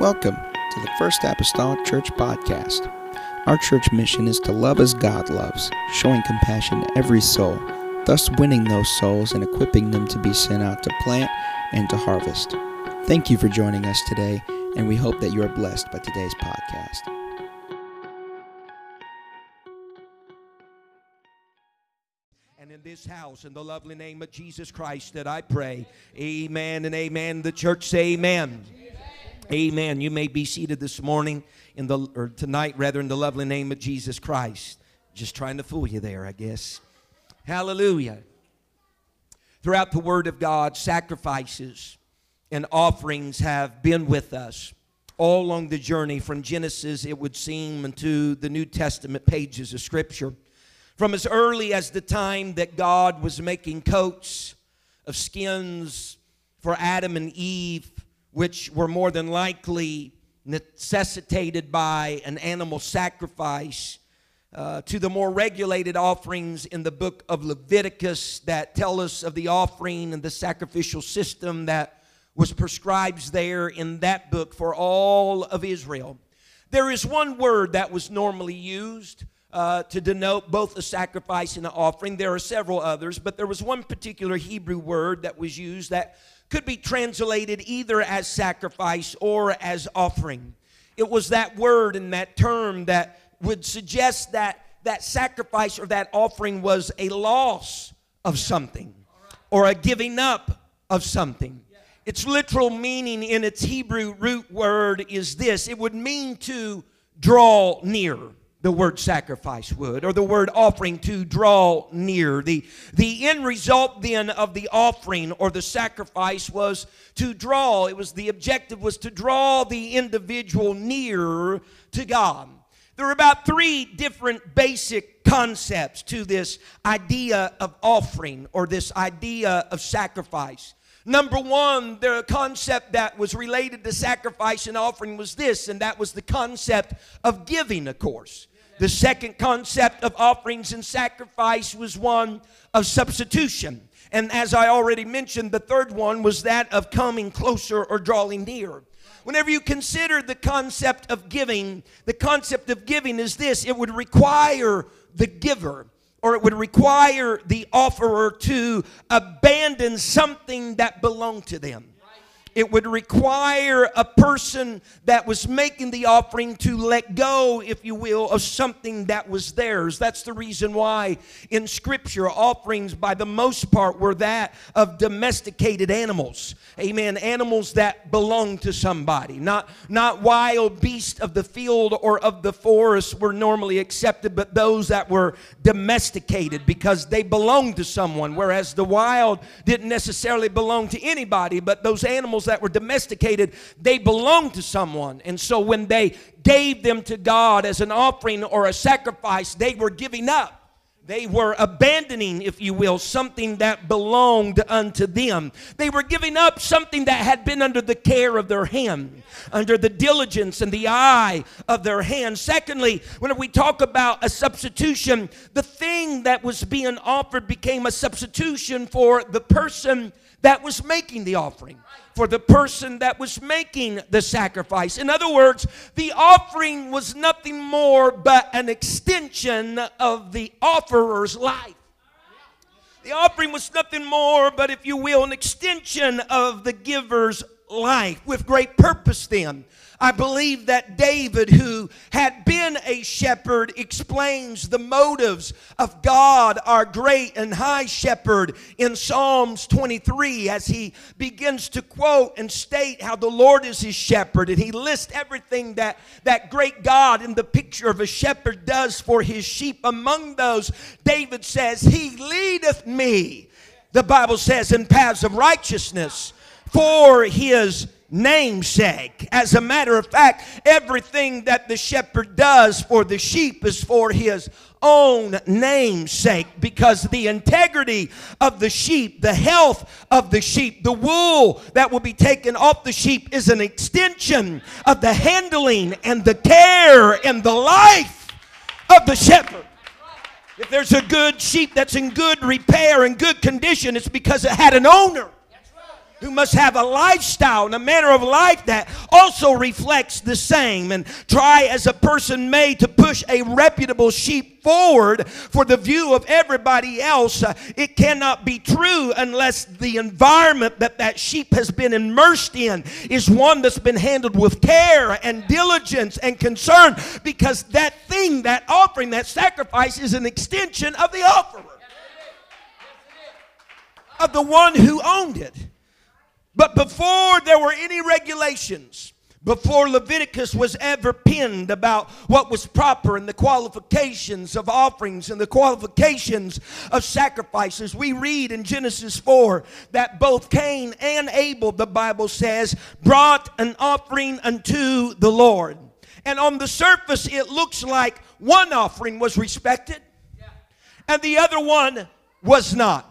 Welcome to the First Apostolic Church Podcast. Our church mission is to love as God loves, showing compassion to every soul, thus winning those souls and equipping them to be sent out to plant and to harvest. Thank you for joining us today, and we hope that you are blessed by today's podcast. And in this house, in the lovely name of Jesus Christ, that I pray. Amen and amen. The church say amen. Amen. You may be seated this morning in the or tonight rather in the lovely name of Jesus Christ. Just trying to fool you there, I guess. Hallelujah. Throughout the word of God, sacrifices and offerings have been with us all along the journey from Genesis, it would seem, into the New Testament pages of Scripture. From as early as the time that God was making coats of skins for Adam and Eve which were more than likely necessitated by an animal sacrifice, uh, to the more regulated offerings in the book of Leviticus that tell us of the offering and the sacrificial system that was prescribed there in that book for all of Israel. There is one word that was normally used uh, to denote both the sacrifice and the offering. There are several others, but there was one particular Hebrew word that was used that could be translated either as sacrifice or as offering. It was that word and that term that would suggest that that sacrifice or that offering was a loss of something or a giving up of something. Its literal meaning in its Hebrew root word is this it would mean to draw near the word sacrifice would, or the word offering to draw near. The, the end result then of the offering or the sacrifice was to draw. It was the objective was to draw the individual near to God. There are about three different basic concepts to this idea of offering or this idea of sacrifice. Number one, the concept that was related to sacrifice and offering was this, and that was the concept of giving, of course. The second concept of offerings and sacrifice was one of substitution. And as I already mentioned, the third one was that of coming closer or drawing near. Whenever you consider the concept of giving, the concept of giving is this it would require the giver or it would require the offerer to abandon something that belonged to them it would require a person that was making the offering to let go, if you will, of something that was theirs. That's the reason why in Scripture, offerings, by the most part, were that of domesticated animals. Amen. Animals that belong to somebody, not, not wild beasts of the field or of the forest were normally accepted, but those that were domesticated because they belonged to someone, whereas the wild didn't necessarily belong to anybody, but those animals that were domesticated, they belonged to someone. And so when they gave them to God as an offering or a sacrifice, they were giving up. They were abandoning, if you will, something that belonged unto them. They were giving up something that had been under the care of their hand, under the diligence and the eye of their hand. Secondly, when we talk about a substitution, the thing that was being offered became a substitution for the person that was making the offering for the person that was making the sacrifice. In other words, the offering was nothing more but an extension of the life. The offering was nothing more but, if you will, an extension of the giver's life with great purpose, then. I believe that David, who had been a shepherd, explains the motives of God, our great and high shepherd, in Psalms 23 as he begins to quote and state how the Lord is his shepherd. And he lists everything that that great God in the picture of a shepherd does for his sheep. Among those, David says, He leadeth me, the Bible says, in paths of righteousness for his namesake. As a matter of fact, everything that the shepherd does for the sheep is for his own namesake because the integrity of the sheep, the health of the sheep, the wool that will be taken off the sheep is an extension of the handling and the care and the life of the shepherd. If there's a good sheep that's in good repair and good condition, it's because it had an owner who must have a lifestyle and a manner of life that also reflects the same. And try as a person may to push a reputable sheep forward for the view of everybody else, uh, it cannot be true unless the environment that that sheep has been immersed in is one that's been handled with care and diligence and concern because that thing, that offering, that sacrifice is an extension of the offerer, of the one who owned it. But before there were any regulations, before Leviticus was ever penned about what was proper and the qualifications of offerings and the qualifications of sacrifices, we read in Genesis 4 that both Cain and Abel, the Bible says, brought an offering unto the Lord. And on the surface, it looks like one offering was respected and the other one was not.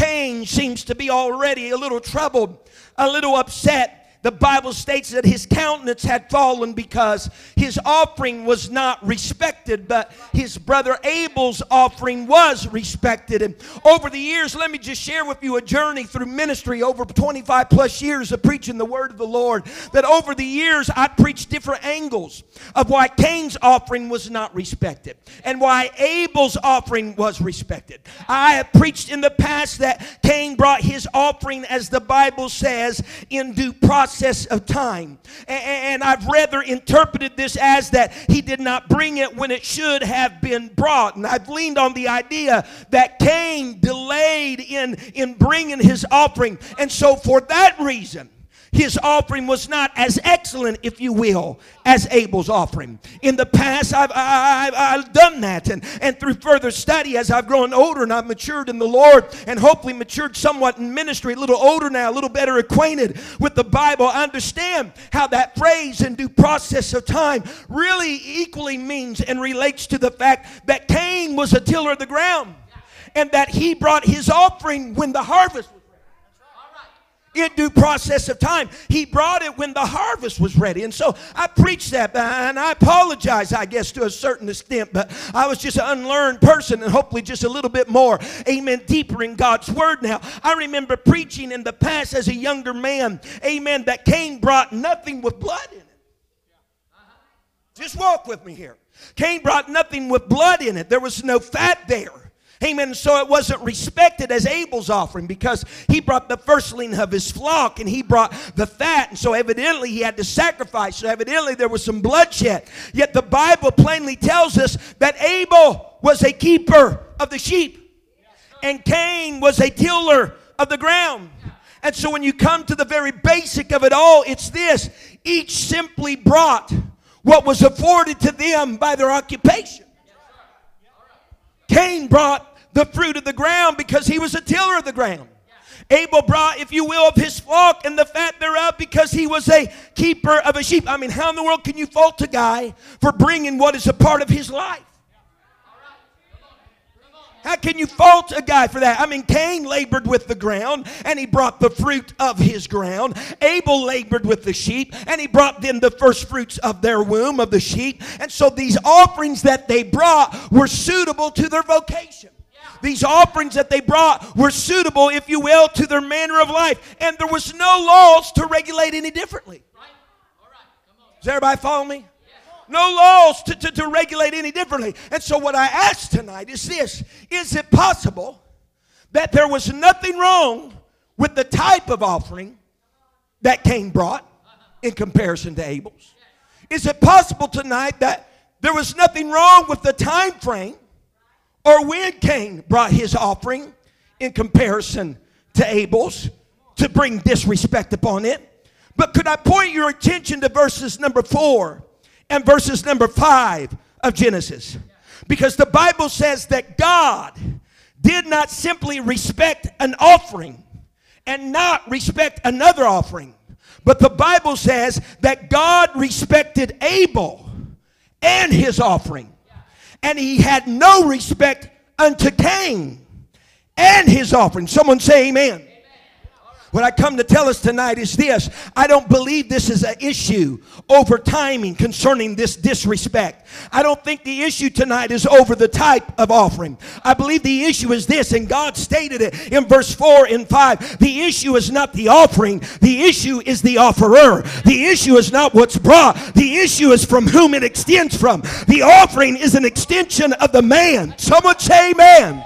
Cain seems to be already a little troubled, a little upset the Bible states that his countenance had fallen because his offering was not respected, but his brother Abel's offering was respected. And over the years, let me just share with you a journey through ministry over 25 plus years of preaching the word of the Lord. That over the years, I preached different angles of why Cain's offering was not respected and why Abel's offering was respected. I have preached in the past that Cain brought his offering, as the Bible says, in due process process of time. And I've rather interpreted this as that he did not bring it when it should have been brought. And I've leaned on the idea that Cain delayed in, in bringing his offering. And so, for that reason, his offering was not as excellent, if you will, as Abel's offering. In the past, I've, I've, I've done that. And, and through further study, as I've grown older and I've matured in the Lord and hopefully matured somewhat in ministry, a little older now, a little better acquainted with the Bible, I understand how that phrase in due process of time really equally means and relates to the fact that Cain was a tiller of the ground and that he brought his offering when the harvest was in due process of time. He brought it when the harvest was ready. And so I preached that, and I apologize, I guess, to a certain extent, but I was just an unlearned person and hopefully just a little bit more, amen, deeper in God's word now. I remember preaching in the past as a younger man, amen, that Cain brought nothing with blood in it. Just walk with me here. Cain brought nothing with blood in it, there was no fat there. Amen. So it wasn't respected as Abel's offering because he brought the firstling of his flock and he brought the fat. And so evidently he had to sacrifice. So evidently there was some bloodshed. Yet the Bible plainly tells us that Abel was a keeper of the sheep and Cain was a tiller of the ground. And so when you come to the very basic of it all, it's this each simply brought what was afforded to them by their occupation. Cain brought the fruit of the ground because he was a tiller of the ground. Abel brought, if you will, of his flock and the fat thereof because he was a keeper of a sheep. I mean, how in the world can you fault a guy for bringing what is a part of his life? How can you fault a guy for that? I mean, Cain labored with the ground and he brought the fruit of his ground. Abel labored with the sheep and he brought them the first fruits of their womb, of the sheep. And so these offerings that they brought were suitable to their vocation. These offerings that they brought were suitable, if you will, to their manner of life. And there was no laws to regulate any differently. Does everybody follow me? No laws to, to, to regulate any differently. And so, what I ask tonight is this Is it possible that there was nothing wrong with the type of offering that Cain brought in comparison to Abel's? Is it possible tonight that there was nothing wrong with the time frame or when Cain brought his offering in comparison to Abel's to bring disrespect upon it. But could I point your attention to verses number four and verses number five of Genesis? Because the Bible says that God did not simply respect an offering and not respect another offering, but the Bible says that God respected Abel and his offering and he had no respect unto Cain and his offering. Someone say amen. What I come to tell us tonight is this I don't believe this is an issue over timing concerning this disrespect. I don't think the issue tonight is over the type of offering. I believe the issue is this, and God stated it in verse 4 and 5. The issue is not the offering, the issue is the offerer. The issue is not what's brought, the issue is from whom it extends from. The offering is an extension of the man. Someone say, Amen.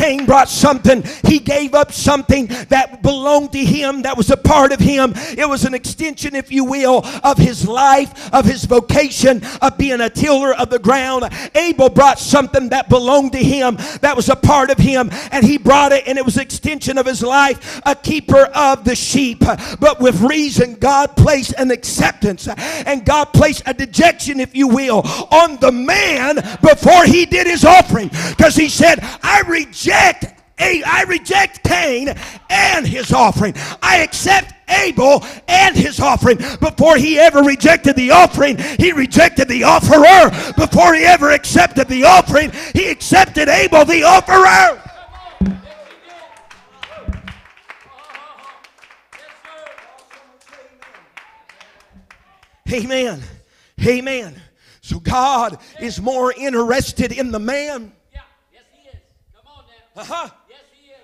Cain brought something. He gave up something that belonged to him, that was a part of him. It was an extension, if you will, of his life, of his vocation, of being a tiller of the ground. Abel brought something that belonged to him, that was a part of him, and he brought it, and it was extension of his life, a keeper of the sheep. But with reason, God placed an acceptance, and God placed a dejection, if you will, on the man before he did his offering. Because he said, I reject reject I reject Cain and his offering. I accept Abel and his offering. Before he ever rejected the offering, he rejected the offerer. Before he ever accepted the offering, he accepted Abel, the offerer. Amen. Amen. So God is more interested in the man uh-huh. Yes, he is.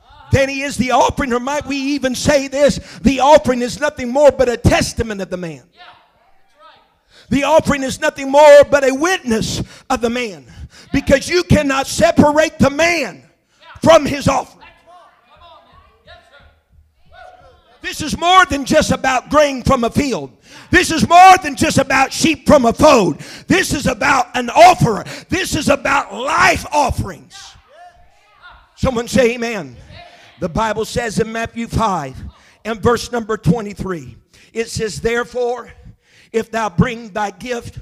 Uh-huh. Then he is the offering, or might we even say this? The offering is nothing more but a testament of the man. Yeah, right. The offering is nothing more but a witness of the man. Because you cannot separate the man from his offering. This is more than just about grain from a field. This is more than just about sheep from a fold. This is about an offerer. This is about life offerings. Someone say amen. The Bible says in Matthew 5 and verse number 23, it says, Therefore, if thou bring thy gift,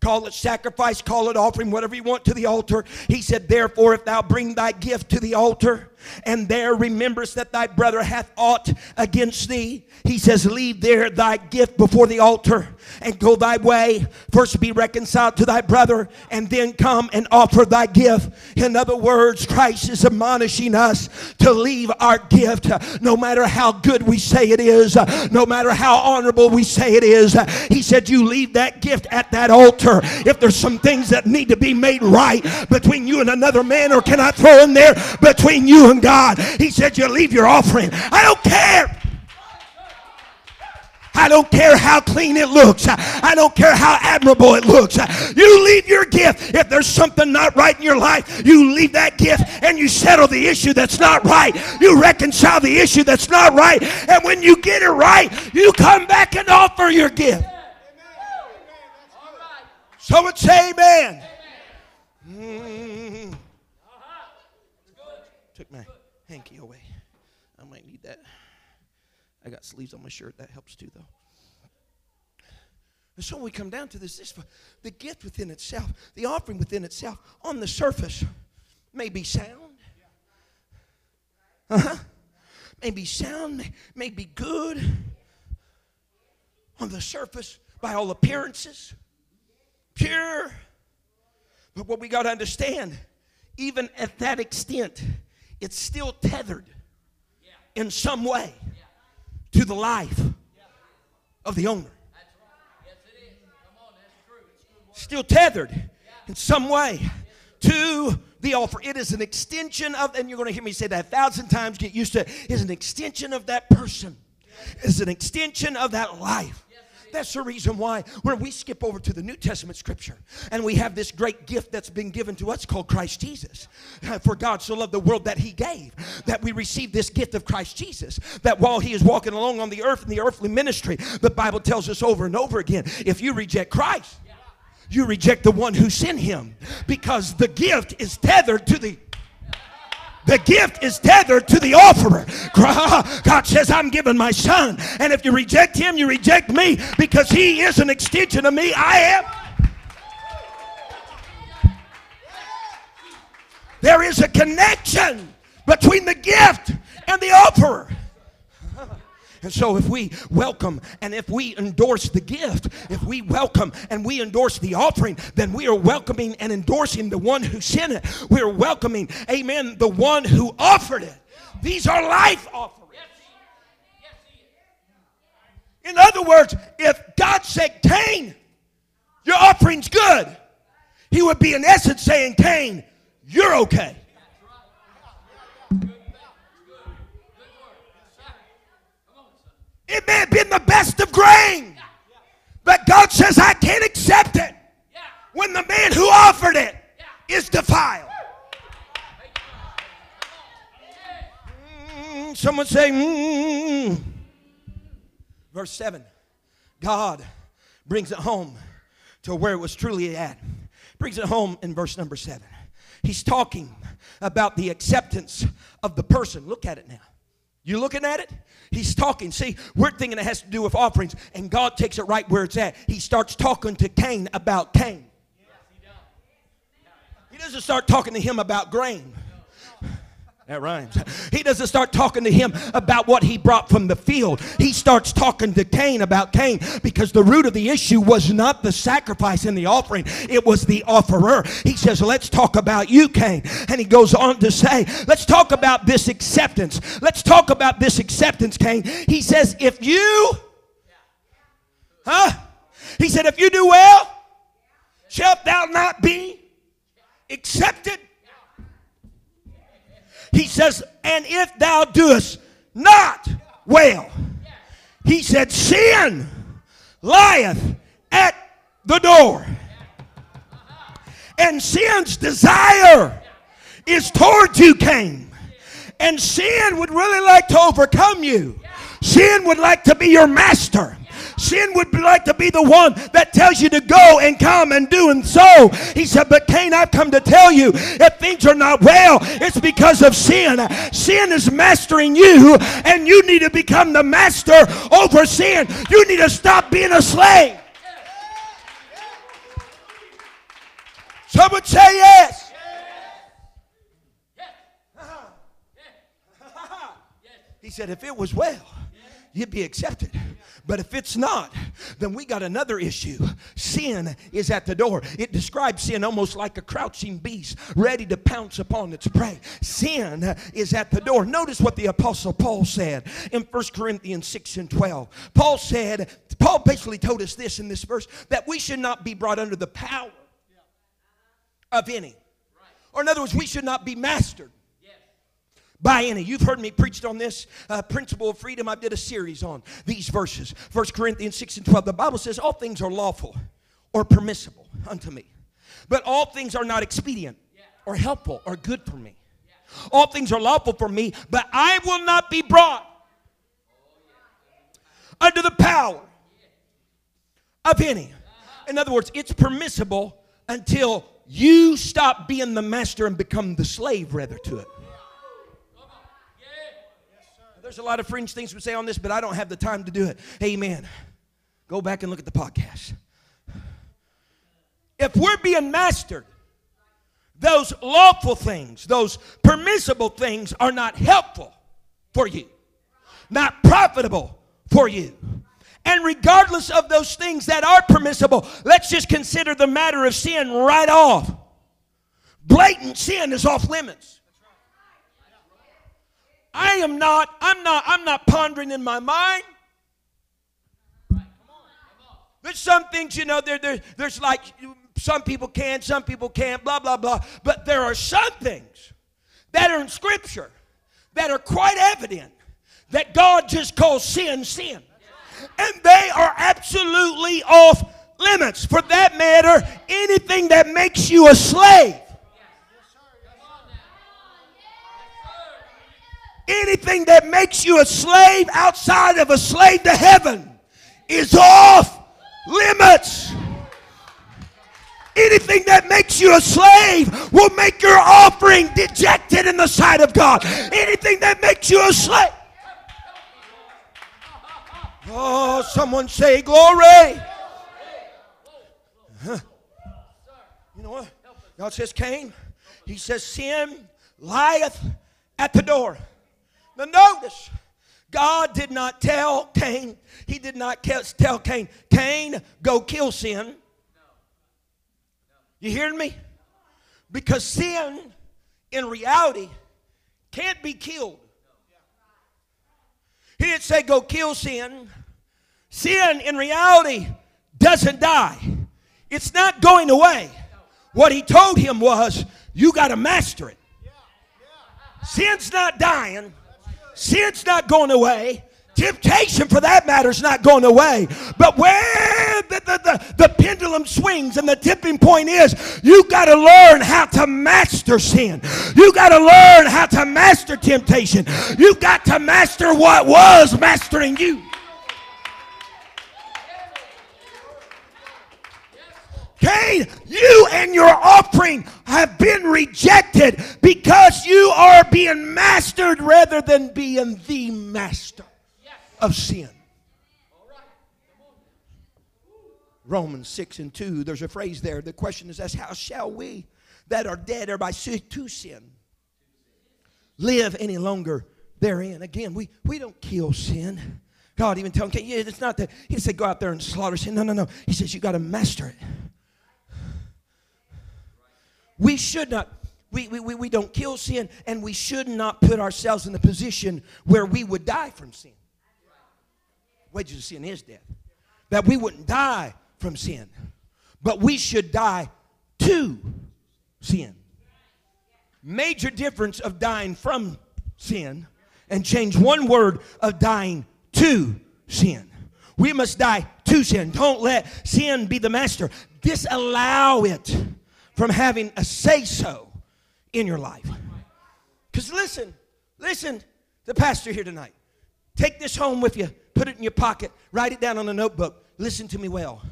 call it sacrifice, call it offering, whatever you want to the altar. He said, Therefore, if thou bring thy gift to the altar, and there rememberest that thy brother hath aught against thee, he says, Leave there thy gift before the altar and go thy way. First be reconciled to thy brother, and then come and offer thy gift. In other words, Christ is admonishing us to leave our gift, no matter how good we say it is, no matter how honorable we say it is. He said, You leave that gift at that altar. If there's some things that need to be made right between you and another man, or can I throw in there between you and God? He said, You leave your offering. I don't care I don't care how clean it looks. I don't care how admirable it looks. You leave your gift. If there's something not right in your life, you leave that gift and you settle the issue that's not right. You reconcile the issue that's not right. And when you get it right, you come back and offer your gift. Someone say amen. Mm. Took my hanky away. I might need that. I got sleeves on my shirt. That helps too, though. And so when we come down to this, this the gift within itself, the offering within itself, on the surface, may be sound. Uh-huh. May be sound, may, may be good. On the surface, by all appearances, pure. But what we got to understand, even at that extent, it's still tethered in some way to the life of the owner. Still tethered in some way to the offer. It is an extension of, and you're going to hear me say that a thousand times, get used to it, is an extension of that person. is an extension of that life. That's the reason why when we skip over to the New Testament scripture and we have this great gift that's been given to us called Christ Jesus. Uh, for God so loved the world that he gave, that we receive this gift of Christ Jesus. That while he is walking along on the earth in the earthly ministry, the Bible tells us over and over again if you reject Christ, you reject the one who sent him because the gift is tethered to the the gift is tethered to the offerer. God says, I'm giving my son. And if you reject him, you reject me because he is an extension of me. I am. There is a connection between the gift and the offerer. And so, if we welcome and if we endorse the gift, if we welcome and we endorse the offering, then we are welcoming and endorsing the one who sent it. We are welcoming, amen, the one who offered it. These are life offerings. In other words, if God said, Cain, your offering's good, he would be in essence saying, Cain, you're okay. It may have been the best of grain, but God says, I can't accept it when the man who offered it is defiled. Mm, someone say, mm. verse 7 God brings it home to where it was truly at. Brings it home in verse number 7. He's talking about the acceptance of the person. Look at it now. You looking at it? He's talking. See, we're thinking it has to do with offerings, and God takes it right where it's at. He starts talking to Cain about Cain. He doesn't start talking to him about grain. That rhymes. He doesn't start talking to him about what he brought from the field. He starts talking to Cain about Cain because the root of the issue was not the sacrifice and the offering, it was the offerer. He says, Let's talk about you, Cain. And he goes on to say, Let's talk about this acceptance. Let's talk about this acceptance, Cain. He says, If you, huh? He said, If you do well, shalt thou not be accepted? Says, And if thou doest not well, he said, Sin lieth at the door. And sin's desire is towards you, Cain. And sin would really like to overcome you. Sin would like to be your master. Sin would like to be the one that tells you to go and come and do and so. He said, But Cain, I've come to tell you if things are not well, it's because of sin. Sin is mastering you, and you need to become the master over sin. You need to stop being a slave. Someone say yes. He said, if it was well, you'd be accepted. But if it's not, then we got another issue. Sin is at the door. It describes sin almost like a crouching beast ready to pounce upon its prey. Sin is at the door. Notice what the Apostle Paul said in 1 Corinthians 6 and 12. Paul said, Paul basically told us this in this verse that we should not be brought under the power of any. Or, in other words, we should not be mastered by any. You've heard me preached on this uh, principle of freedom. I did a series on these verses. 1 Corinthians 6 and 12. The Bible says, All things are lawful or permissible unto me, but all things are not expedient or helpful or good for me. All things are lawful for me, but I will not be brought under the power of any. In other words, it's permissible until you stop being the master and become the slave rather to it. There's a lot of fringe things we say on this, but I don't have the time to do it. Amen. Go back and look at the podcast. If we're being mastered, those lawful things, those permissible things are not helpful for you, not profitable for you. And regardless of those things that are permissible, let's just consider the matter of sin right off. Blatant sin is off limits. I am not, I'm not, I'm not pondering in my mind. There's some things, you know, there, there, there's like some people can, some people can't, blah, blah, blah. But there are some things that are in Scripture that are quite evident that God just calls sin sin. And they are absolutely off limits. For that matter, anything that makes you a slave Anything that makes you a slave outside of a slave to heaven is off limits. Anything that makes you a slave will make your offering dejected in the sight of God. Anything that makes you a slave. Oh, someone say glory. Huh. You know what? God says, Cain, he says, sin lieth at the door. Now, notice, God did not tell Cain, he did not tell Cain, Cain, go kill sin. You hearing me? Because sin, in reality, can't be killed. He didn't say go kill sin. Sin, in reality, doesn't die, it's not going away. What he told him was, you got to master it. Sin's not dying, sin's not going away. Temptation, for that matter, is not going away. But where the, the, the, the pendulum swings and the tipping point is, you got to learn how to master sin. You got to learn how to master temptation. You got to master what was mastering you. Cain, you and your offering have been rejected because you are being mastered rather than being the master of sin. Romans 6 and 2, there's a phrase there. The question is, How shall we that are dead or by to sin live any longer therein? Again, we, we don't kill sin. God even tell him, yeah, it's not that. He said, Go out there and slaughter sin. No, no, no. He says, You got to master it. We should not, we, we, we we don't kill sin, and we should not put ourselves in the position where we would die from sin. Wages of sin is death. That we wouldn't die from sin, but we should die to sin. Major difference of dying from sin and change one word of dying to sin. We must die to sin. Don't let sin be the master. Disallow it from having a say so in your life. Because listen, listen, the pastor here tonight. Take this home with you, put it in your pocket, write it down on a notebook. Listen to me well.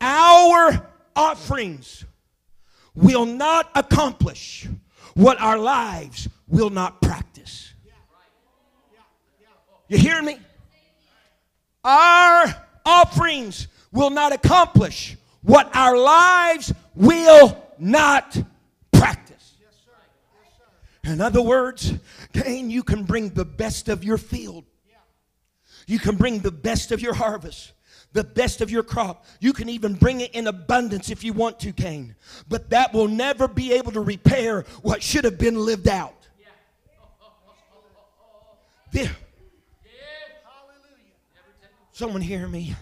Our offerings will not accomplish what our lives will not practice. You hear me? Our offerings will not accomplish what our lives will not practice. In other words, Cain, you can bring the best of your field. You can bring the best of your harvest, the best of your crop. You can even bring it in abundance if you want to, Cain. But that will never be able to repair what should have been lived out. There. Someone hear me.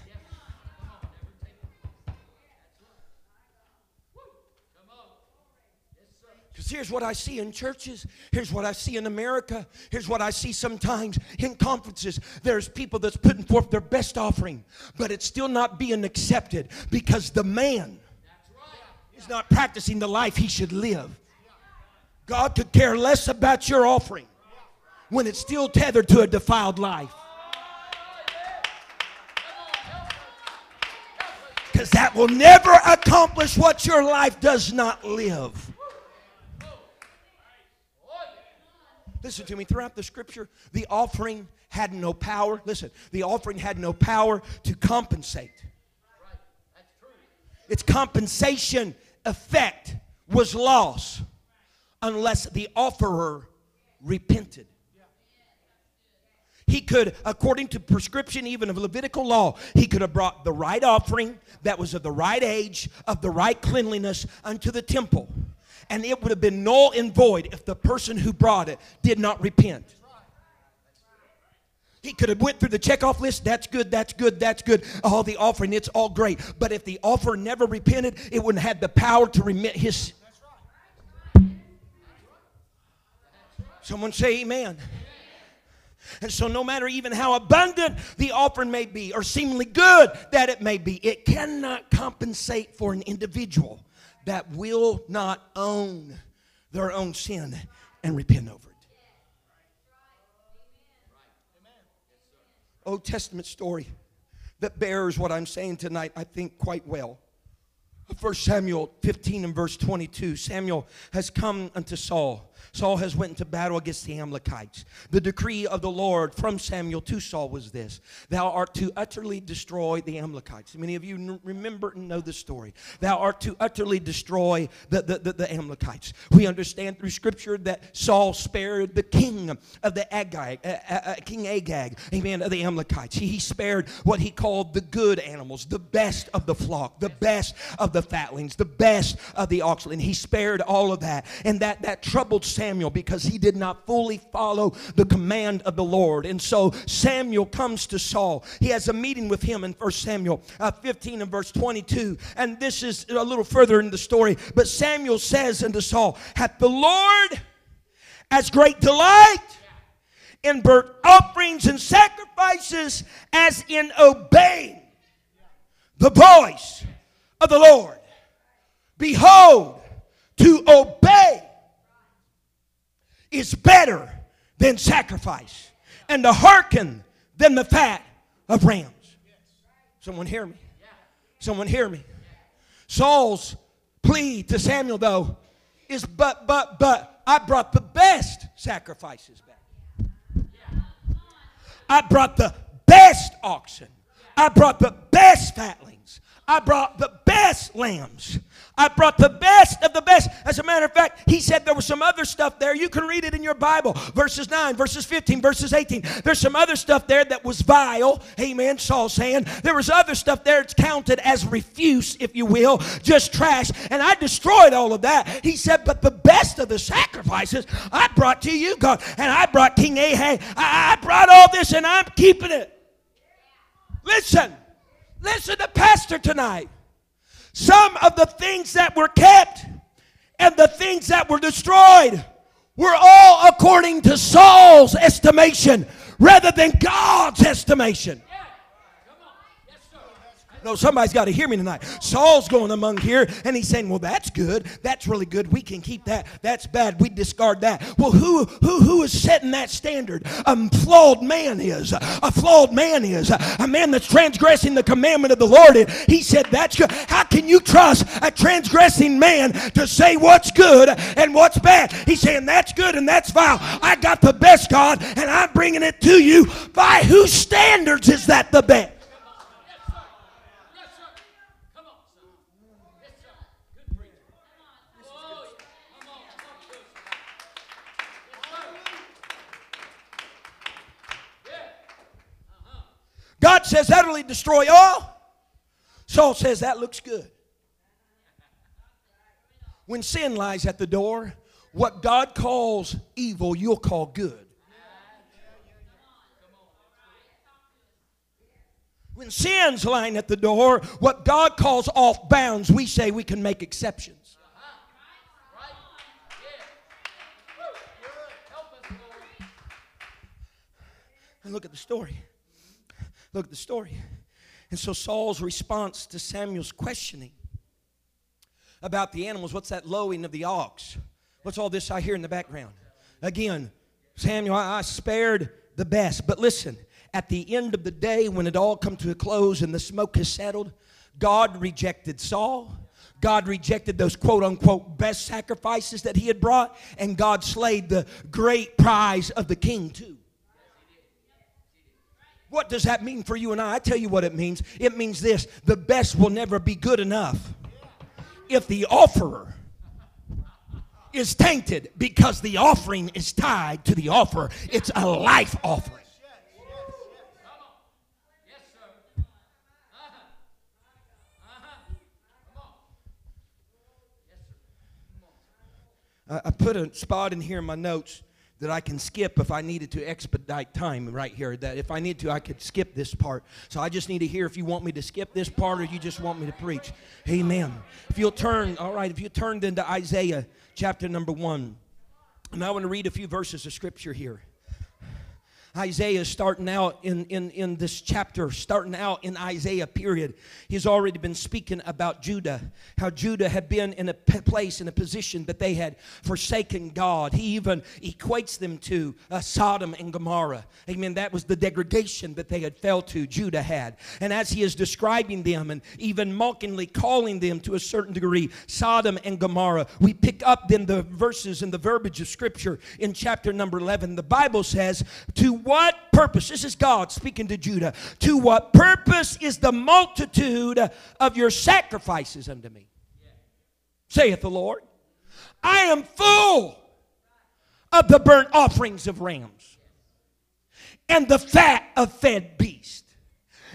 Here's what I see in churches. Here's what I see in America. Here's what I see sometimes in conferences. There's people that's putting forth their best offering, but it's still not being accepted because the man is not practicing the life he should live. God could care less about your offering when it's still tethered to a defiled life. Because that will never accomplish what your life does not live. Listen to me. Throughout the scripture, the offering had no power. Listen, the offering had no power to compensate. Its compensation effect was lost unless the offerer repented. He could, according to prescription even of Levitical law, he could have brought the right offering that was of the right age, of the right cleanliness unto the temple and it would have been null and void if the person who brought it did not repent. He could have went through the checkoff list. That's good. That's good. That's good. All the offering, it's all great. But if the offer never repented, it wouldn't have the power to remit his. Someone say amen. And so, no matter even how abundant the offering may be, or seemingly good that it may be, it cannot compensate for an individual that will not own their own sin and repent over it. Old Testament story that bears what I'm saying tonight, I think, quite well. 1 Samuel 15 and verse 22, Samuel has come unto Saul. Saul has went into battle against the Amalekites. The decree of the Lord from Samuel to Saul was this: Thou art to utterly destroy the Amalekites. Many of you remember and know the story. Thou art to utterly destroy the, the, the, the Amalekites. We understand through Scripture that Saul spared the king of the Agag, uh, uh, uh, King Agag, amen, of the Amalekites. He, he spared what he called the good animals, the best of the flock, the best of the fatlings, the best of the oxen. He spared all of that, and that that troubled Samuel because he did not fully follow the command of the Lord. And so Samuel comes to Saul. He has a meeting with him in 1 Samuel uh, 15 and verse 22. And this is a little further in the story. But Samuel says unto Saul, Hath the Lord as great delight in burnt offerings and sacrifices as in obeying the voice of the Lord? Behold, to obey is better than sacrifice, and to hearken than the fat of rams. Someone hear me. Someone hear me. Saul's plea to Samuel, though, is but, but, but, I brought the best sacrifices back. I brought the best oxen. I brought the best I brought the best lambs. I brought the best of the best. As a matter of fact, he said there was some other stuff there. You can read it in your Bible. Verses 9, verses 15, verses 18. There's some other stuff there that was vile. Amen. Saul saying. There was other stuff there it's counted as refuse, if you will, just trash. And I destroyed all of that. He said, but the best of the sacrifices I brought to you, God. And I brought King Ahab. I brought all this and I'm keeping it. Listen. Listen to Pastor tonight. Some of the things that were kept and the things that were destroyed were all according to Saul's estimation rather than God's estimation. No, somebody's got to hear me tonight. Saul's going among here and he's saying, Well, that's good. That's really good. We can keep that. That's bad. We discard that. Well, who who who is setting that standard? A flawed man is. A flawed man is. A man that's transgressing the commandment of the Lord. He said, That's good. How can you trust a transgressing man to say what's good and what's bad? He's saying, That's good and that's vile. I got the best, God, and I'm bringing it to you. By whose standards is that the best? God says utterly destroy all. Saul says that looks good. When sin lies at the door, what God calls evil, you'll call good. When sin's lying at the door, what God calls off bounds, we say we can make exceptions. And look at the story. Look at the story. And so Saul's response to Samuel's questioning about the animals what's that lowing of the ox? What's all this I hear in the background? Again, Samuel, I, spared the best. But listen, at the end of the day, when it all come to a close and the smoke has settled, God rejected Saul. God rejected those quote unquote best sacrifices that he had brought, and God slayed the great prize of the king, too. What does that mean for you and I? I tell you what it means. It means this the best will never be good enough if the offerer is tainted because the offering is tied to the offer. It's a life offering. I put a spot in here in my notes that I can skip if I needed to expedite time right here. That if I need to, I could skip this part. So I just need to hear if you want me to skip this part or you just want me to preach. Amen. If you'll turn, all right, if you turn then to Isaiah chapter number one. And I want to read a few verses of scripture here. Isaiah starting out in, in, in this chapter, starting out in Isaiah period, he's already been speaking about Judah, how Judah had been in a place, in a position that they had forsaken God. He even equates them to uh, Sodom and Gomorrah. Amen. That was the degradation that they had fell to, Judah had. And as he is describing them and even mockingly calling them to a certain degree, Sodom and Gomorrah, we pick up then the verses and the verbiage of Scripture in chapter number 11. The Bible says, To what purpose, this is God speaking to Judah, to what purpose is the multitude of your sacrifices unto me? Saith the Lord. I am full of the burnt offerings of rams and the fat of fed beasts.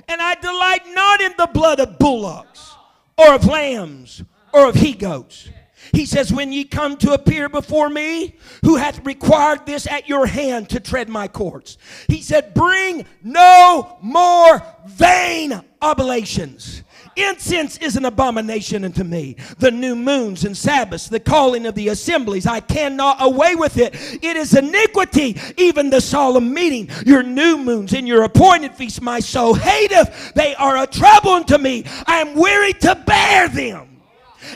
And I delight not in the blood of bullocks or of lambs or of he goats. He says, When ye come to appear before me, who hath required this at your hand to tread my courts? He said, Bring no more vain oblations. Incense is an abomination unto me. The new moons and Sabbaths, the calling of the assemblies, I cannot away with it. It is iniquity, even the solemn meeting. Your new moons and your appointed feasts, my soul hateth. They are a trouble unto me. I am weary to bear them.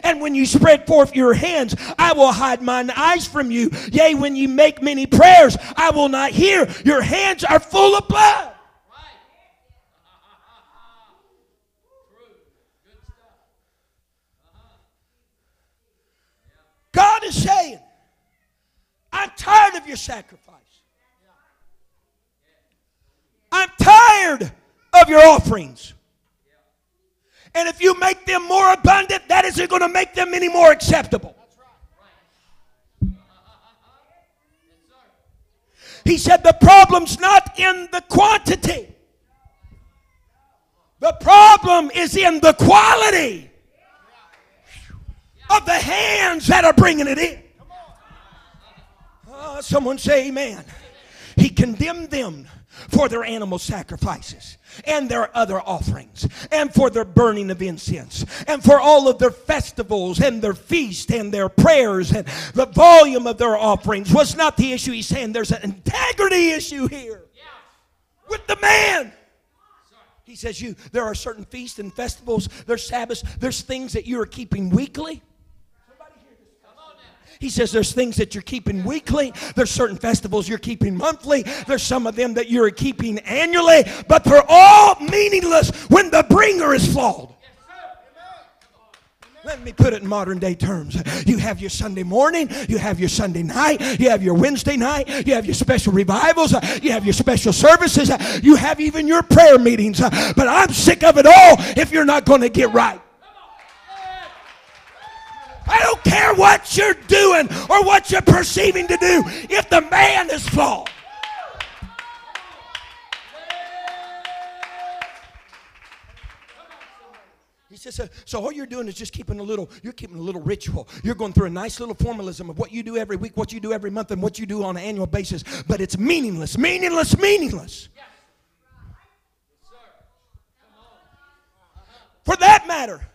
And when you spread forth your hands, I will hide mine eyes from you. Yea, when you make many prayers, I will not hear. Your hands are full of blood. God is saying, I'm tired of your sacrifice. I'm tired of your offerings. And if you make them more abundant, that isn't going to make them any more acceptable. He said the problem's not in the quantity. The problem is in the quality of the hands that are bringing it in. Uh, someone say amen. He condemned them for their animal sacrifices and their other offerings and for their burning of incense and for all of their festivals and their feasts and their prayers. And the volume of their offerings was not the issue. He's saying there's an integrity issue here with the man. He says you there are certain feasts and festivals. There's sabbaths. There's things that you are keeping weekly he says there's things that you're keeping weekly, there's certain festivals you're keeping monthly, there's some of them that you're keeping annually, but they're all meaningless when the bringer is flawed. Let me put it in modern day terms. You have your Sunday morning, you have your Sunday night, you have your Wednesday night, you have your special revivals, you have your special services, you have even your prayer meetings. But I'm sick of it all if you're not going to get right. I don't care what you're doing or what you're perceiving to do if the man is flawed. He says, so all you're doing is just keeping a little, you're keeping a little ritual. You're going through a nice little formalism of what you do every week, what you do every month, and what you do on an annual basis. But it's meaningless, meaningless, meaningless. For that matter,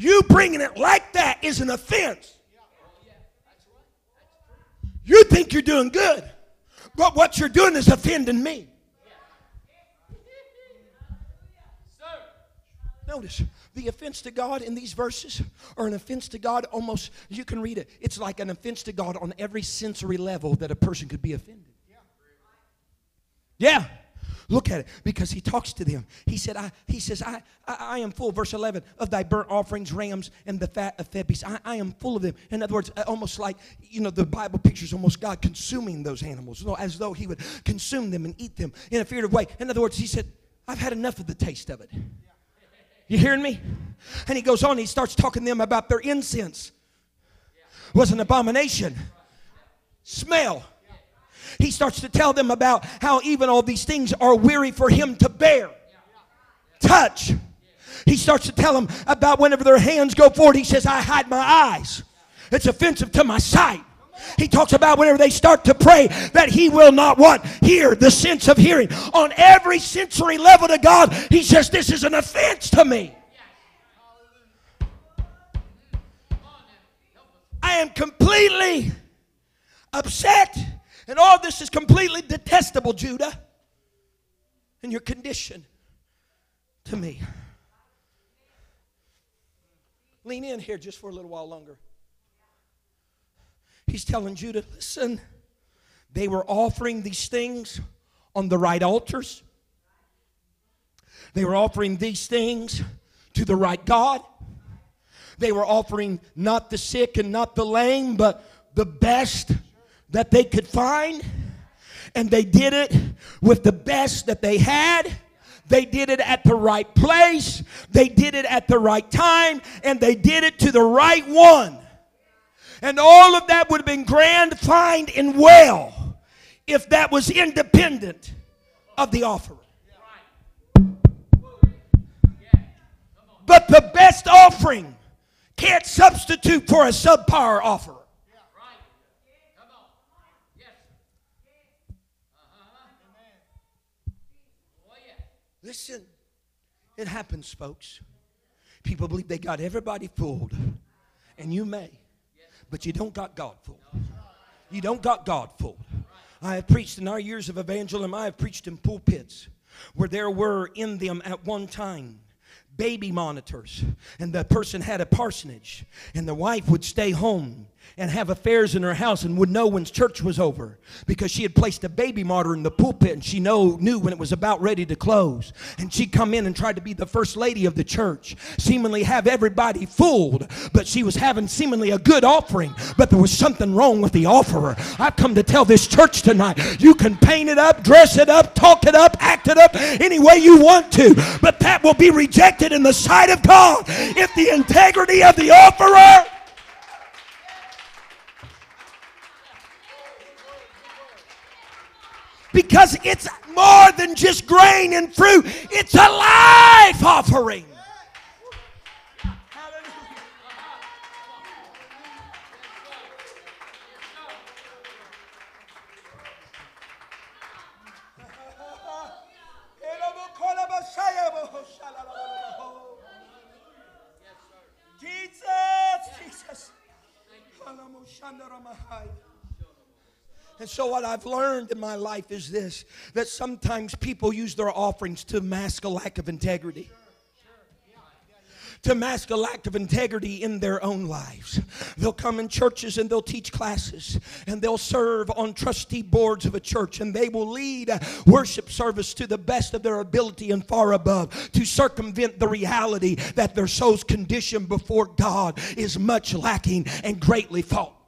you bringing it like that is an offense. You think you're doing good, but what you're doing is offending me. Notice the offense to God in these verses are an offense to God almost, you can read it, it's like an offense to God on every sensory level that a person could be offended. Yeah. Look at it because he talks to them. He said, I, he says, I, I, I, am full, verse 11, of thy burnt offerings, rams, and the fat of fed. I, I am full of them. In other words, uh, almost like, you know, the Bible pictures almost God consuming those animals, as though he would consume them and eat them in a figurative way. In other words, he said, I've had enough of the taste of it. You hearing me? And he goes on, he starts talking to them about their incense was an abomination. Smell he starts to tell them about how even all these things are weary for him to bear. Touch. He starts to tell them about whenever their hands go forward, he says, I hide my eyes. It's offensive to my sight. He talks about whenever they start to pray that he will not what? Hear the sense of hearing. On every sensory level to God, he says, This is an offense to me. I am completely upset and all this is completely detestable, Judah. and your condition to me. Lean in here just for a little while longer. He's telling Judah, listen, they were offering these things on the right altars. They were offering these things to the right God. They were offering not the sick and not the lame, but the best that they could find. And they did it with the best that they had. They did it at the right place. They did it at the right time. And they did it to the right one. And all of that would have been grand, fine, and well if that was independent of the offerer. But the best offering can't substitute for a subpar offerer. Listen, it happens, folks. People believe they got everybody fooled, and you may, but you don't got God fooled. You don't got God fooled. I have preached in our years of evangelism, I have preached in pulpits where there were in them at one time baby monitors and the person had a parsonage and the wife would stay home and have affairs in her house and would know when church was over because she had placed a baby martyr in the pulpit and she know, knew when it was about ready to close. And she'd come in and tried to be the first lady of the church, seemingly have everybody fooled, but she was having seemingly a good offering, but there was something wrong with the offerer. I've come to tell this church tonight you can paint it up, dress it up, talk it up, act it up any way you want to, but that will be rejected in the sight of God if the integrity of the offerer because it's more than just grain and fruit, it's a life offering. So, what I've learned in my life is this that sometimes people use their offerings to mask a lack of integrity to mask a lack of integrity in their own lives. They'll come in churches and they'll teach classes and they'll serve on trustee boards of a church and they will lead worship service to the best of their ability and far above to circumvent the reality that their soul's condition before God is much lacking and greatly fault.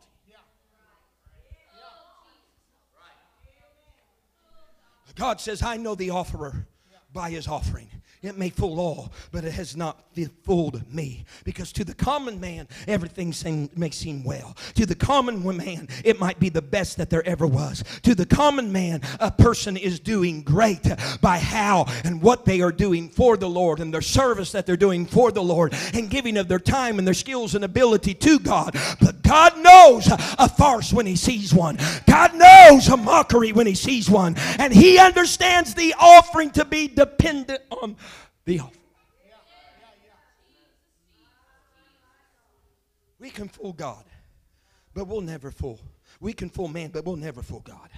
God says, I know the offerer by his offering. It may fool all, but it has not fooled me. Because to the common man, everything seem, may seem well. To the common man, it might be the best that there ever was. To the common man, a person is doing great by how and what they are doing for the Lord and their service that they're doing for the Lord and giving of their time and their skills and ability to God. But God knows a farce when He sees one, God knows a mockery when He sees one. And He understands the offering to be dependent on the. We can fool God, but we'll never fool. We can fool man, but we'll never fool God.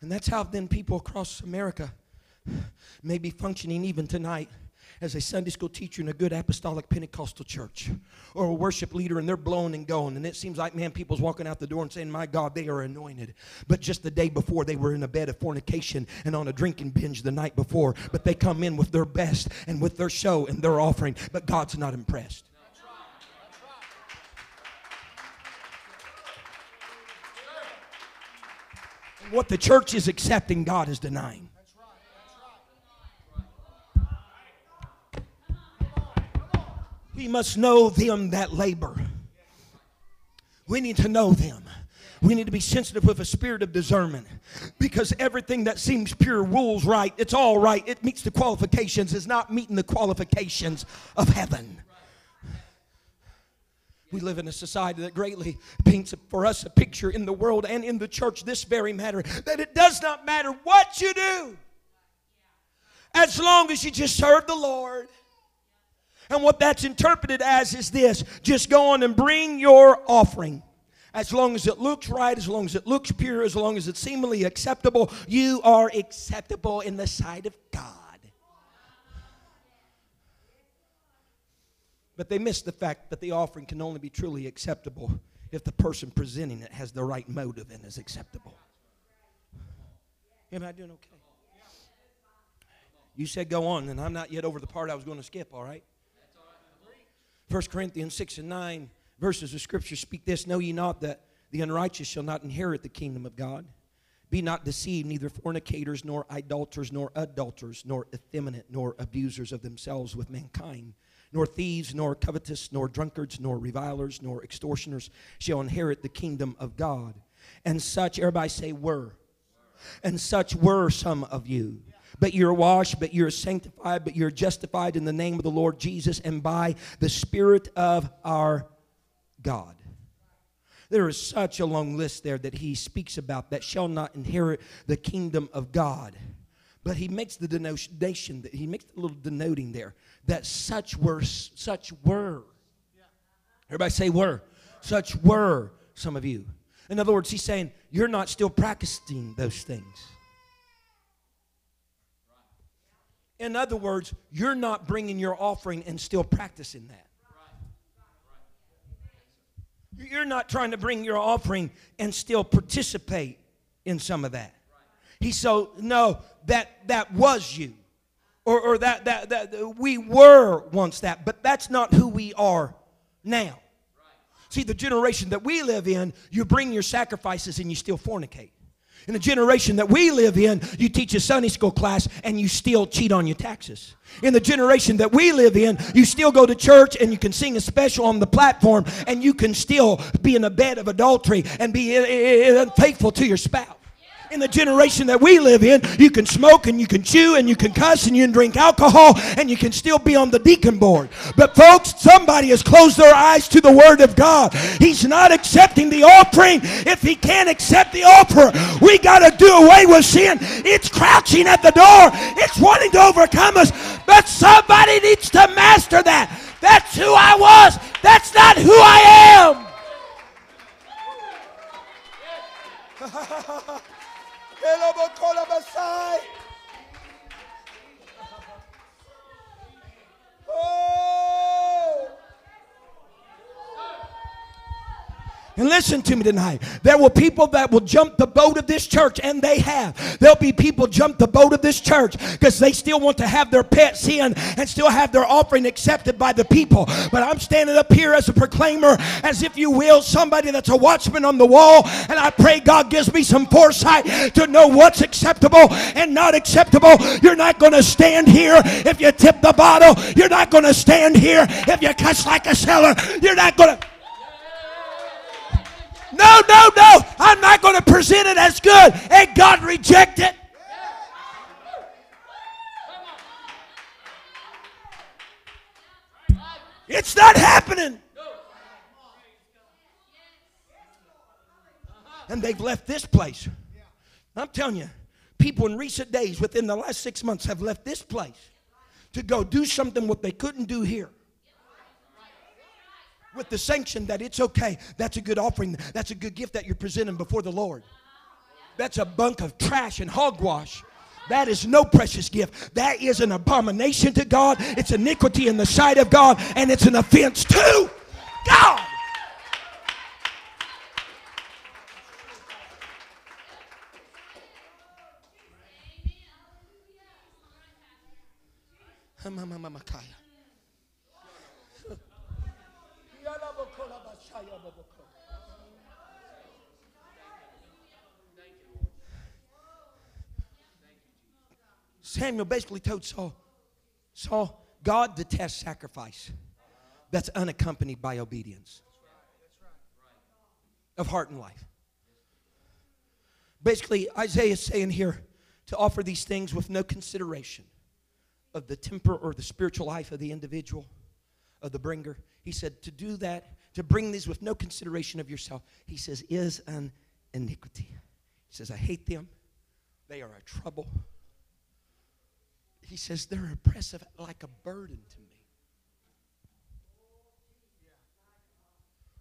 And that's how then people across America may be functioning even tonight as a Sunday school teacher in a good apostolic Pentecostal church or a worship leader and they're blowing and going. And it seems like, man, people's walking out the door and saying, My God, they are anointed. But just the day before, they were in a bed of fornication and on a drinking binge the night before. But they come in with their best and with their show and their offering. But God's not impressed. What the church is accepting, God is denying. We must know them that labor. We need to know them. We need to be sensitive with a spirit of discernment because everything that seems pure rules right. It's all right. It meets the qualifications. Is not meeting the qualifications of heaven. We live in a society that greatly paints for us a picture in the world and in the church this very matter that it does not matter what you do as long as you just serve the Lord. And what that's interpreted as is this just go on and bring your offering. As long as it looks right, as long as it looks pure, as long as it's seemingly acceptable, you are acceptable in the sight of God. But they miss the fact that the offering can only be truly acceptable if the person presenting it has the right motive and is acceptable. Am I doing okay? You said go on, and I'm not yet over the part I was going to skip, all right? 1 Corinthians 6 and 9 verses of Scripture speak this Know ye not that the unrighteous shall not inherit the kingdom of God? Be not deceived, neither fornicators, nor idolaters, nor adulterers, nor effeminate, nor abusers of themselves with mankind, nor thieves, nor covetous, nor drunkards, nor revilers, nor extortioners shall inherit the kingdom of God. And such, everybody say, were. And such were some of you but you're washed, but you're sanctified, but you're justified in the name of the Lord Jesus and by the Spirit of our God. There is such a long list there that he speaks about that shall not inherit the kingdom of God. But he makes the denotation that he makes a little denoting there that such were such were. Everybody say were. Such were some of you. In other words, he's saying you're not still practicing those things. In other words, you're not bringing your offering and still practicing that. You're not trying to bring your offering and still participate in some of that. He so no that that was you, or or that that that we were once that, but that's not who we are now. See, the generation that we live in, you bring your sacrifices and you still fornicate. In the generation that we live in, you teach a Sunday school class and you still cheat on your taxes. In the generation that we live in, you still go to church and you can sing a special on the platform and you can still be in a bed of adultery and be unfaithful to your spouse in the generation that we live in, you can smoke and you can chew and you can cuss and you can drink alcohol and you can still be on the deacon board. But folks, somebody has closed their eyes to the word of God. He's not accepting the offering. If he can't accept the offer, we got to do away with sin. It's crouching at the door. It's wanting to overcome us. But somebody needs to master that. That's who I was. That's not who I am. Oh! And listen to me tonight. There will people that will jump the boat of this church, and they have. There'll be people jump the boat of this church because they still want to have their pets in and still have their offering accepted by the people. But I'm standing up here as a proclaimer, as if you will, somebody that's a watchman on the wall, and I pray God gives me some foresight to know what's acceptable and not acceptable. You're not going to stand here if you tip the bottle. You're not going to stand here if you cuss like a seller. You're not going to. No, no, no. I'm not going to present it as good. And God reject it. It's not happening. And they've left this place. I'm telling you, people in recent days, within the last six months, have left this place to go do something what they couldn't do here with the sanction that it's okay. That's a good offering. That's a good gift that you're presenting before the Lord. That's a bunk of trash and hogwash. That is no precious gift. That is an abomination to God. It's iniquity in the sight of God, and it's an offense to God. Samuel basically told Saul, Saul, God detests sacrifice that's unaccompanied by obedience of heart and life. Basically, Isaiah is saying here to offer these things with no consideration of the temper or the spiritual life of the individual, of the bringer. He said to do that, to bring these with no consideration of yourself, he says, is an iniquity. He says, I hate them. They are a trouble. He says, they're oppressive like a burden to me.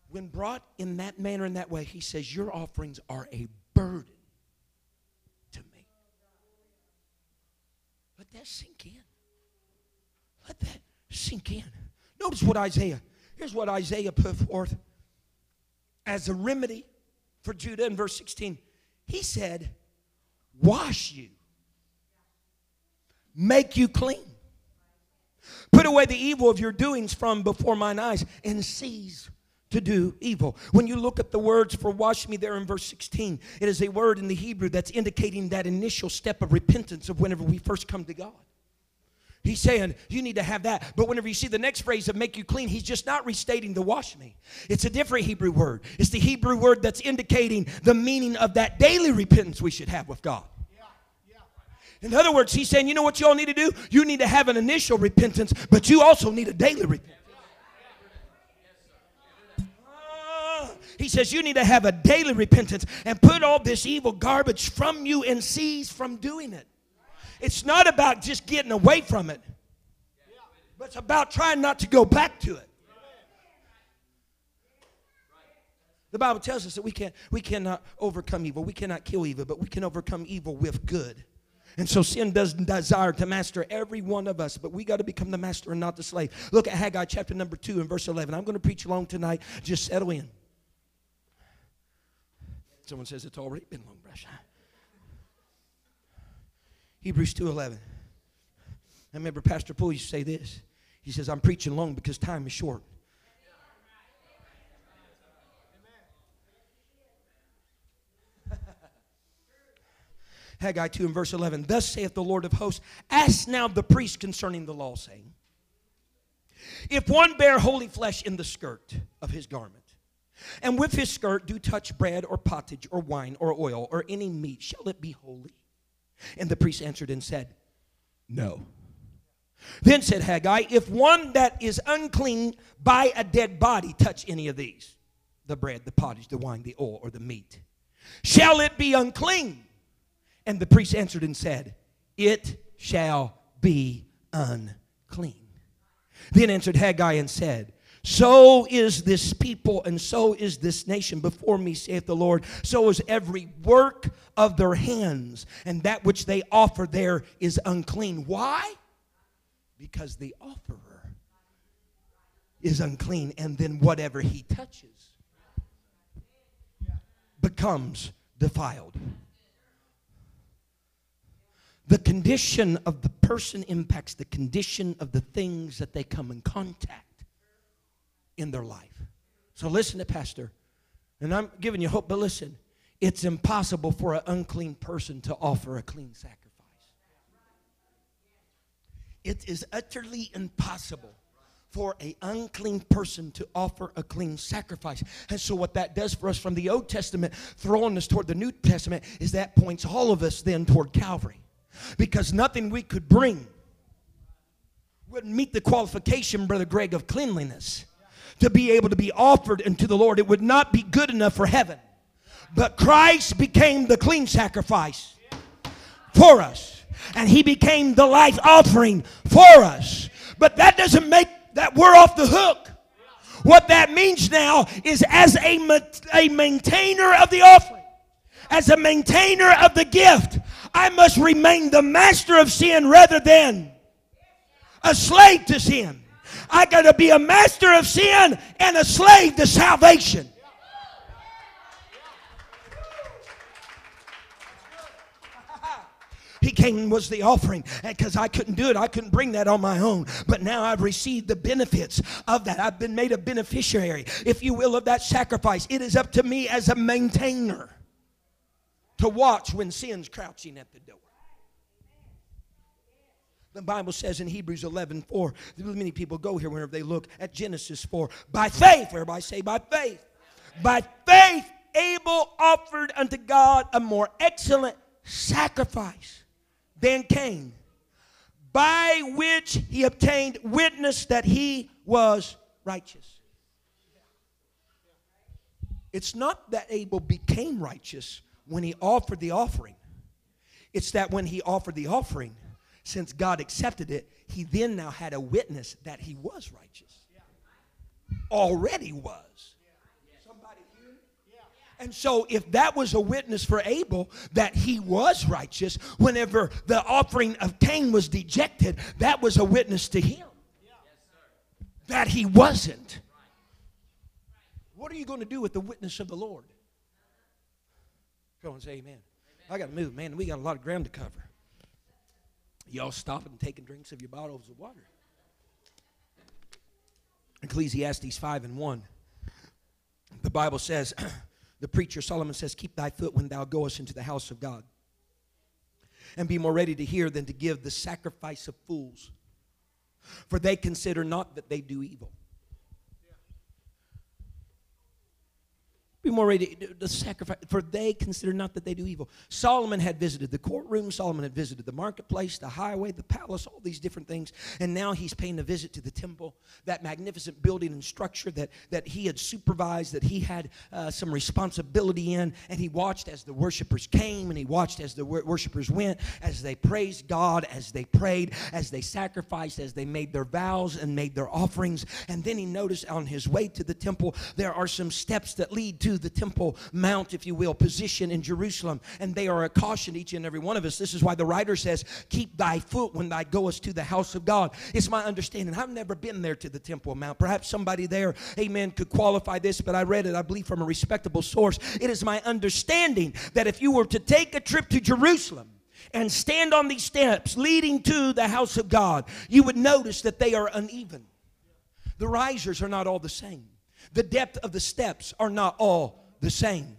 when brought in that manner, in that way, he says, Your offerings are a burden to me. Let that sink in. Let that sink in. Notice what Isaiah, here's what Isaiah put forth as a remedy for Judah in verse 16. He said, Wash you, make you clean. Put away the evil of your doings from before mine eyes and cease to do evil. When you look at the words for wash me there in verse 16, it is a word in the Hebrew that's indicating that initial step of repentance of whenever we first come to God. He's saying you need to have that. But whenever you see the next phrase of make you clean, he's just not restating the wash me. It's a different Hebrew word. It's the Hebrew word that's indicating the meaning of that daily repentance we should have with God. In other words, he's saying, you know what you all need to do? You need to have an initial repentance, but you also need a daily repentance. He says you need to have a daily repentance and put all this evil garbage from you and cease from doing it. It's not about just getting away from it, but it's about trying not to go back to it. The Bible tells us that we can't we cannot overcome evil. We cannot kill evil, but we can overcome evil with good. And so sin doesn't desire to master every one of us, but we got to become the master and not the slave. Look at Haggai chapter number 2 and verse 11. I'm going to preach long tonight. Just settle in. Someone says it's already been long, brush. Hebrews 2.11. I remember Pastor Poole used to say this. He says, I'm preaching long because time is short. Haggai 2 and verse 11. Thus saith the Lord of hosts, Ask now the priest concerning the law, saying, If one bear holy flesh in the skirt of his garment, and with his skirt do touch bread or pottage or wine or oil or any meat, shall it be holy? And the priest answered and said, No. Then said Haggai, If one that is unclean by a dead body touch any of these, the bread, the pottage, the wine, the oil, or the meat, shall it be unclean? And the priest answered and said, It shall be unclean. Then answered Haggai and said, so is this people and so is this nation before me, saith the Lord. So is every work of their hands, and that which they offer there is unclean. Why? Because the offerer is unclean, and then whatever he touches becomes defiled. The condition of the person impacts the condition of the things that they come in contact in their life. So listen to Pastor. And I'm giving you hope, but listen, it's impossible for an unclean person to offer a clean sacrifice. It is utterly impossible for an unclean person to offer a clean sacrifice. And so, what that does for us from the Old Testament, throwing us toward the New Testament, is that points all of us then toward Calvary. Because nothing we could bring wouldn't meet the qualification, Brother Greg, of cleanliness to be able to be offered unto the Lord. It would not be good enough for heaven. But Christ became the clean sacrifice for us. And he became the life offering for us. But that doesn't make that we're off the hook. What that means now is as a, a maintainer of the offering, as a maintainer of the gift, I must remain the master of sin rather than a slave to sin. I got to be a master of sin and a slave to salvation. He came and was the offering because I couldn't do it. I couldn't bring that on my own. But now I've received the benefits of that. I've been made a beneficiary, if you will, of that sacrifice. It is up to me as a maintainer to watch when sin's crouching at the door. The Bible says in Hebrews 11 4, many people go here whenever they look at Genesis 4. By faith, everybody say, by faith. By faith, Abel offered unto God a more excellent sacrifice than Cain, by which he obtained witness that he was righteous. It's not that Abel became righteous when he offered the offering, it's that when he offered the offering, since God accepted it, he then now had a witness that he was righteous. Already was. And so, if that was a witness for Abel that he was righteous, whenever the offering of Cain was dejected, that was a witness to him that he wasn't. What are you going to do with the witness of the Lord? Go and say amen. I got to move, man. We got a lot of ground to cover. Y'all stopping and taking drinks of your bottles of water. Ecclesiastes 5 and 1. The Bible says, the preacher Solomon says, Keep thy foot when thou goest into the house of God, and be more ready to hear than to give the sacrifice of fools. For they consider not that they do evil Be more ready to sacrifice, for they consider not that they do evil. Solomon had visited the courtroom, Solomon had visited the marketplace, the highway, the palace, all these different things. And now he's paying a visit to the temple, that magnificent building and structure that, that he had supervised, that he had uh, some responsibility in. And he watched as the worshipers came, and he watched as the wor- worshipers went, as they praised God, as they prayed, as they sacrificed, as they made their vows and made their offerings. And then he noticed on his way to the temple, there are some steps that lead to to the Temple Mount, if you will, position in Jerusalem. And they are a caution each and every one of us. This is why the writer says, Keep thy foot when thou goest to the house of God. It's my understanding. I've never been there to the Temple Mount. Perhaps somebody there, amen, could qualify this, but I read it, I believe, from a respectable source. It is my understanding that if you were to take a trip to Jerusalem, and stand on these steps leading to the house of God, you would notice that they are uneven. The risers are not all the same. The depth of the steps are not all the same.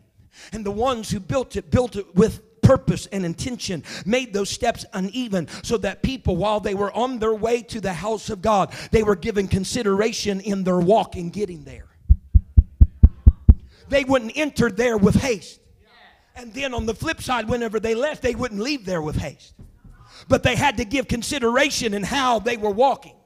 And the ones who built it, built it with purpose and intention, made those steps uneven so that people, while they were on their way to the house of God, they were given consideration in their walk in getting there. They wouldn't enter there with haste. And then on the flip side, whenever they left, they wouldn't leave there with haste. But they had to give consideration in how they were walking.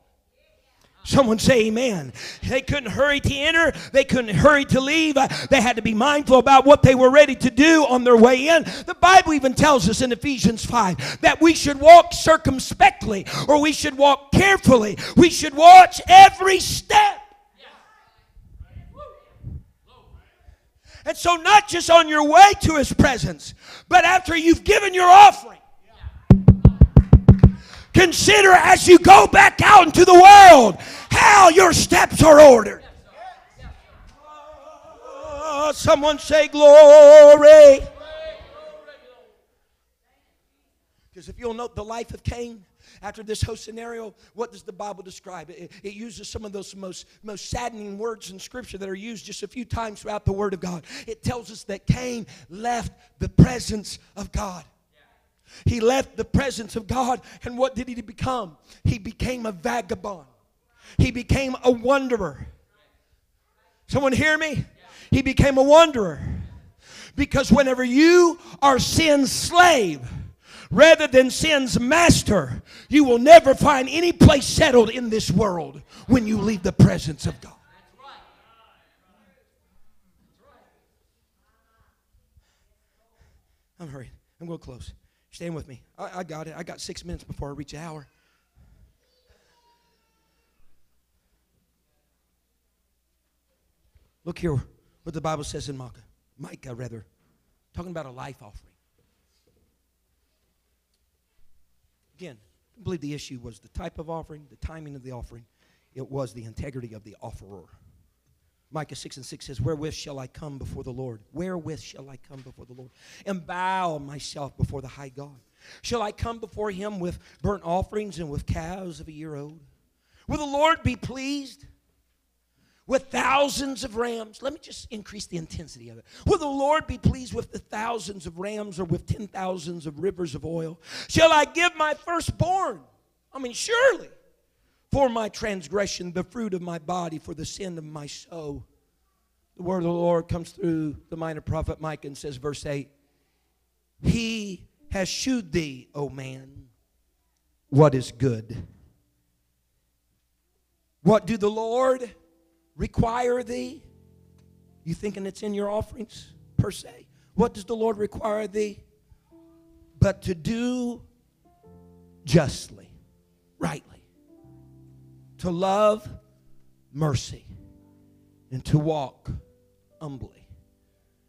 Someone say amen. They couldn't hurry to enter. They couldn't hurry to leave. Uh, they had to be mindful about what they were ready to do on their way in. The Bible even tells us in Ephesians 5 that we should walk circumspectly or we should walk carefully. We should watch every step. And so, not just on your way to his presence, but after you've given your offering. Consider as you go back out into the world how your steps are ordered. Oh, someone say glory. Because if you'll note the life of Cain, after this whole scenario, what does the Bible describe? It, it, uses some of those most, most saddening words in Scripture that are used just a few times throughout the Word of God. It tells us that Cain left the presence of God. He left the presence of God, and what did he become? He became a vagabond. He became a wanderer. Someone hear me? He became a wanderer. Because whenever you are sin's slave, rather than sin's master, you will never find any place settled in this world when you leave the presence of God. I'm hurrying. I'm going close. Stand with me. I, I got it. I got six minutes before I reach an hour. Look here what the Bible says in Micah. Micah, rather. Talking about a life offering. Again, I believe the issue was the type of offering, the timing of the offering. It was the integrity of the offerer. Micah 6 and 6 says, Wherewith shall I come before the Lord? Wherewith shall I come before the Lord? And bow myself before the high God. Shall I come before him with burnt offerings and with calves of a year old? Will the Lord be pleased with thousands of rams? Let me just increase the intensity of it. Will the Lord be pleased with the thousands of rams or with ten thousands of rivers of oil? Shall I give my firstborn? I mean, surely for my transgression, the fruit of my body, for the sin of my soul. The word of the Lord comes through the minor prophet Micah and says, verse 8, He has shewed thee, O man, what is good. What do the Lord require thee? You thinking it's in your offerings per se? What does the Lord require thee? But to do justly, rightly to love mercy and to walk humbly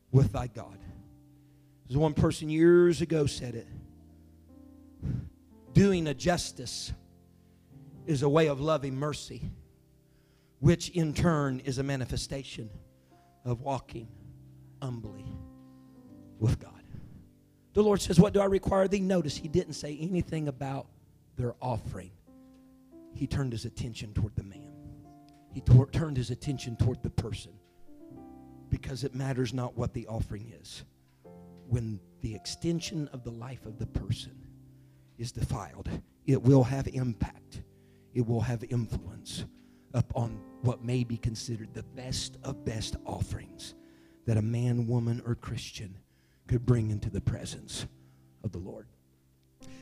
with thy God. There's one person years ago said it. Doing a justice is a way of loving mercy, which in turn is a manifestation of walking humbly with God. The Lord says, What do I require thee? Notice he didn't say anything about their offering. He turned his attention toward the man, he tor- turned his attention toward the person because it matters not what the offering is. When the extension of the life of the person is defiled, it will have impact, it will have influence upon what may be considered the best of best offerings that a man, woman, or Christian could bring into the presence of the Lord.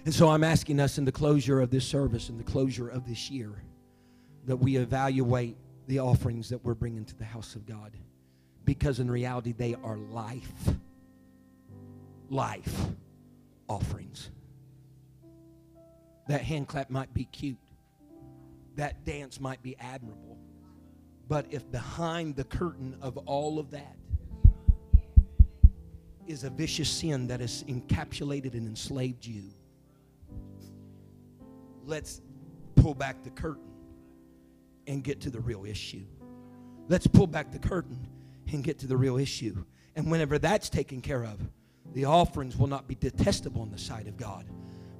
And so I'm asking us in the closure of this service, in the closure of this year, that we evaluate the offerings that we're bringing to the house of God. Because in reality, they are life, life offerings. That hand clap might be cute, that dance might be admirable. But if behind the curtain of all of that is a vicious sin that has encapsulated and enslaved you, let's pull back the curtain and get to the real issue. Let's pull back the curtain and get to the real issue. And whenever that's taken care of, the offerings will not be detestable in the sight of God,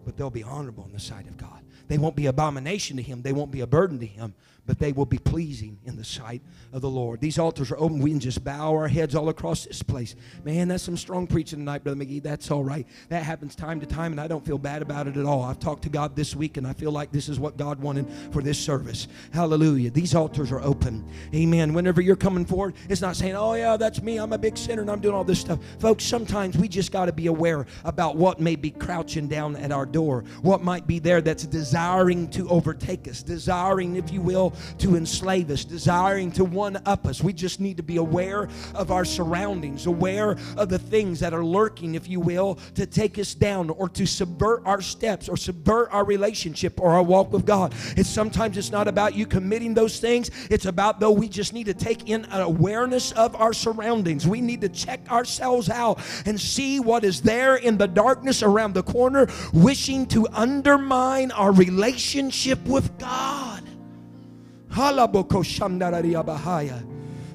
but they'll be honorable in the sight of God. They won't be abomination to Him, they won't be a burden to Him, but they will be pleasing in the sight of the Lord. These altars are open. We can just bow our heads all across this place. Man, that's some strong preaching tonight, Brother McGee. That's all right. That happens time to time, and I don't feel bad about it at all. I've talked to God this week, and I feel like this is what God wanted for this service. Hallelujah. These altars are open. Amen. Whenever you're coming forward, it's not saying, oh, yeah, that's me. I'm a big sinner, and I'm doing all this stuff. Folks, sometimes we just got to be aware about what may be crouching down at our door, what might be there that's desiring to overtake us, desiring, if you will, to enslave us, desiring to one up us. We just need to be aware of our surroundings, aware of the things that are lurking, if you will, to take us down or to subvert our steps or subvert our relationship or our walk with God. It's sometimes it's not about you committing those things. It's about though we just need to take in an awareness of our surroundings. We need to check ourselves out and see what is there in the darkness around the corner, wishing to undermine our relationship with God.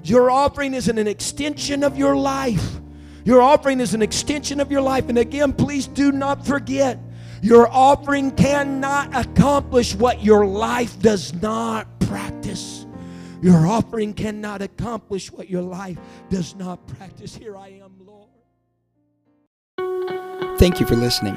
Your offering is an extension of your life. Your offering is an extension of your life. And again, please do not forget your offering cannot accomplish what your life does not practice. Your offering cannot accomplish what your life does not practice. Here I am, Lord. Thank you for listening.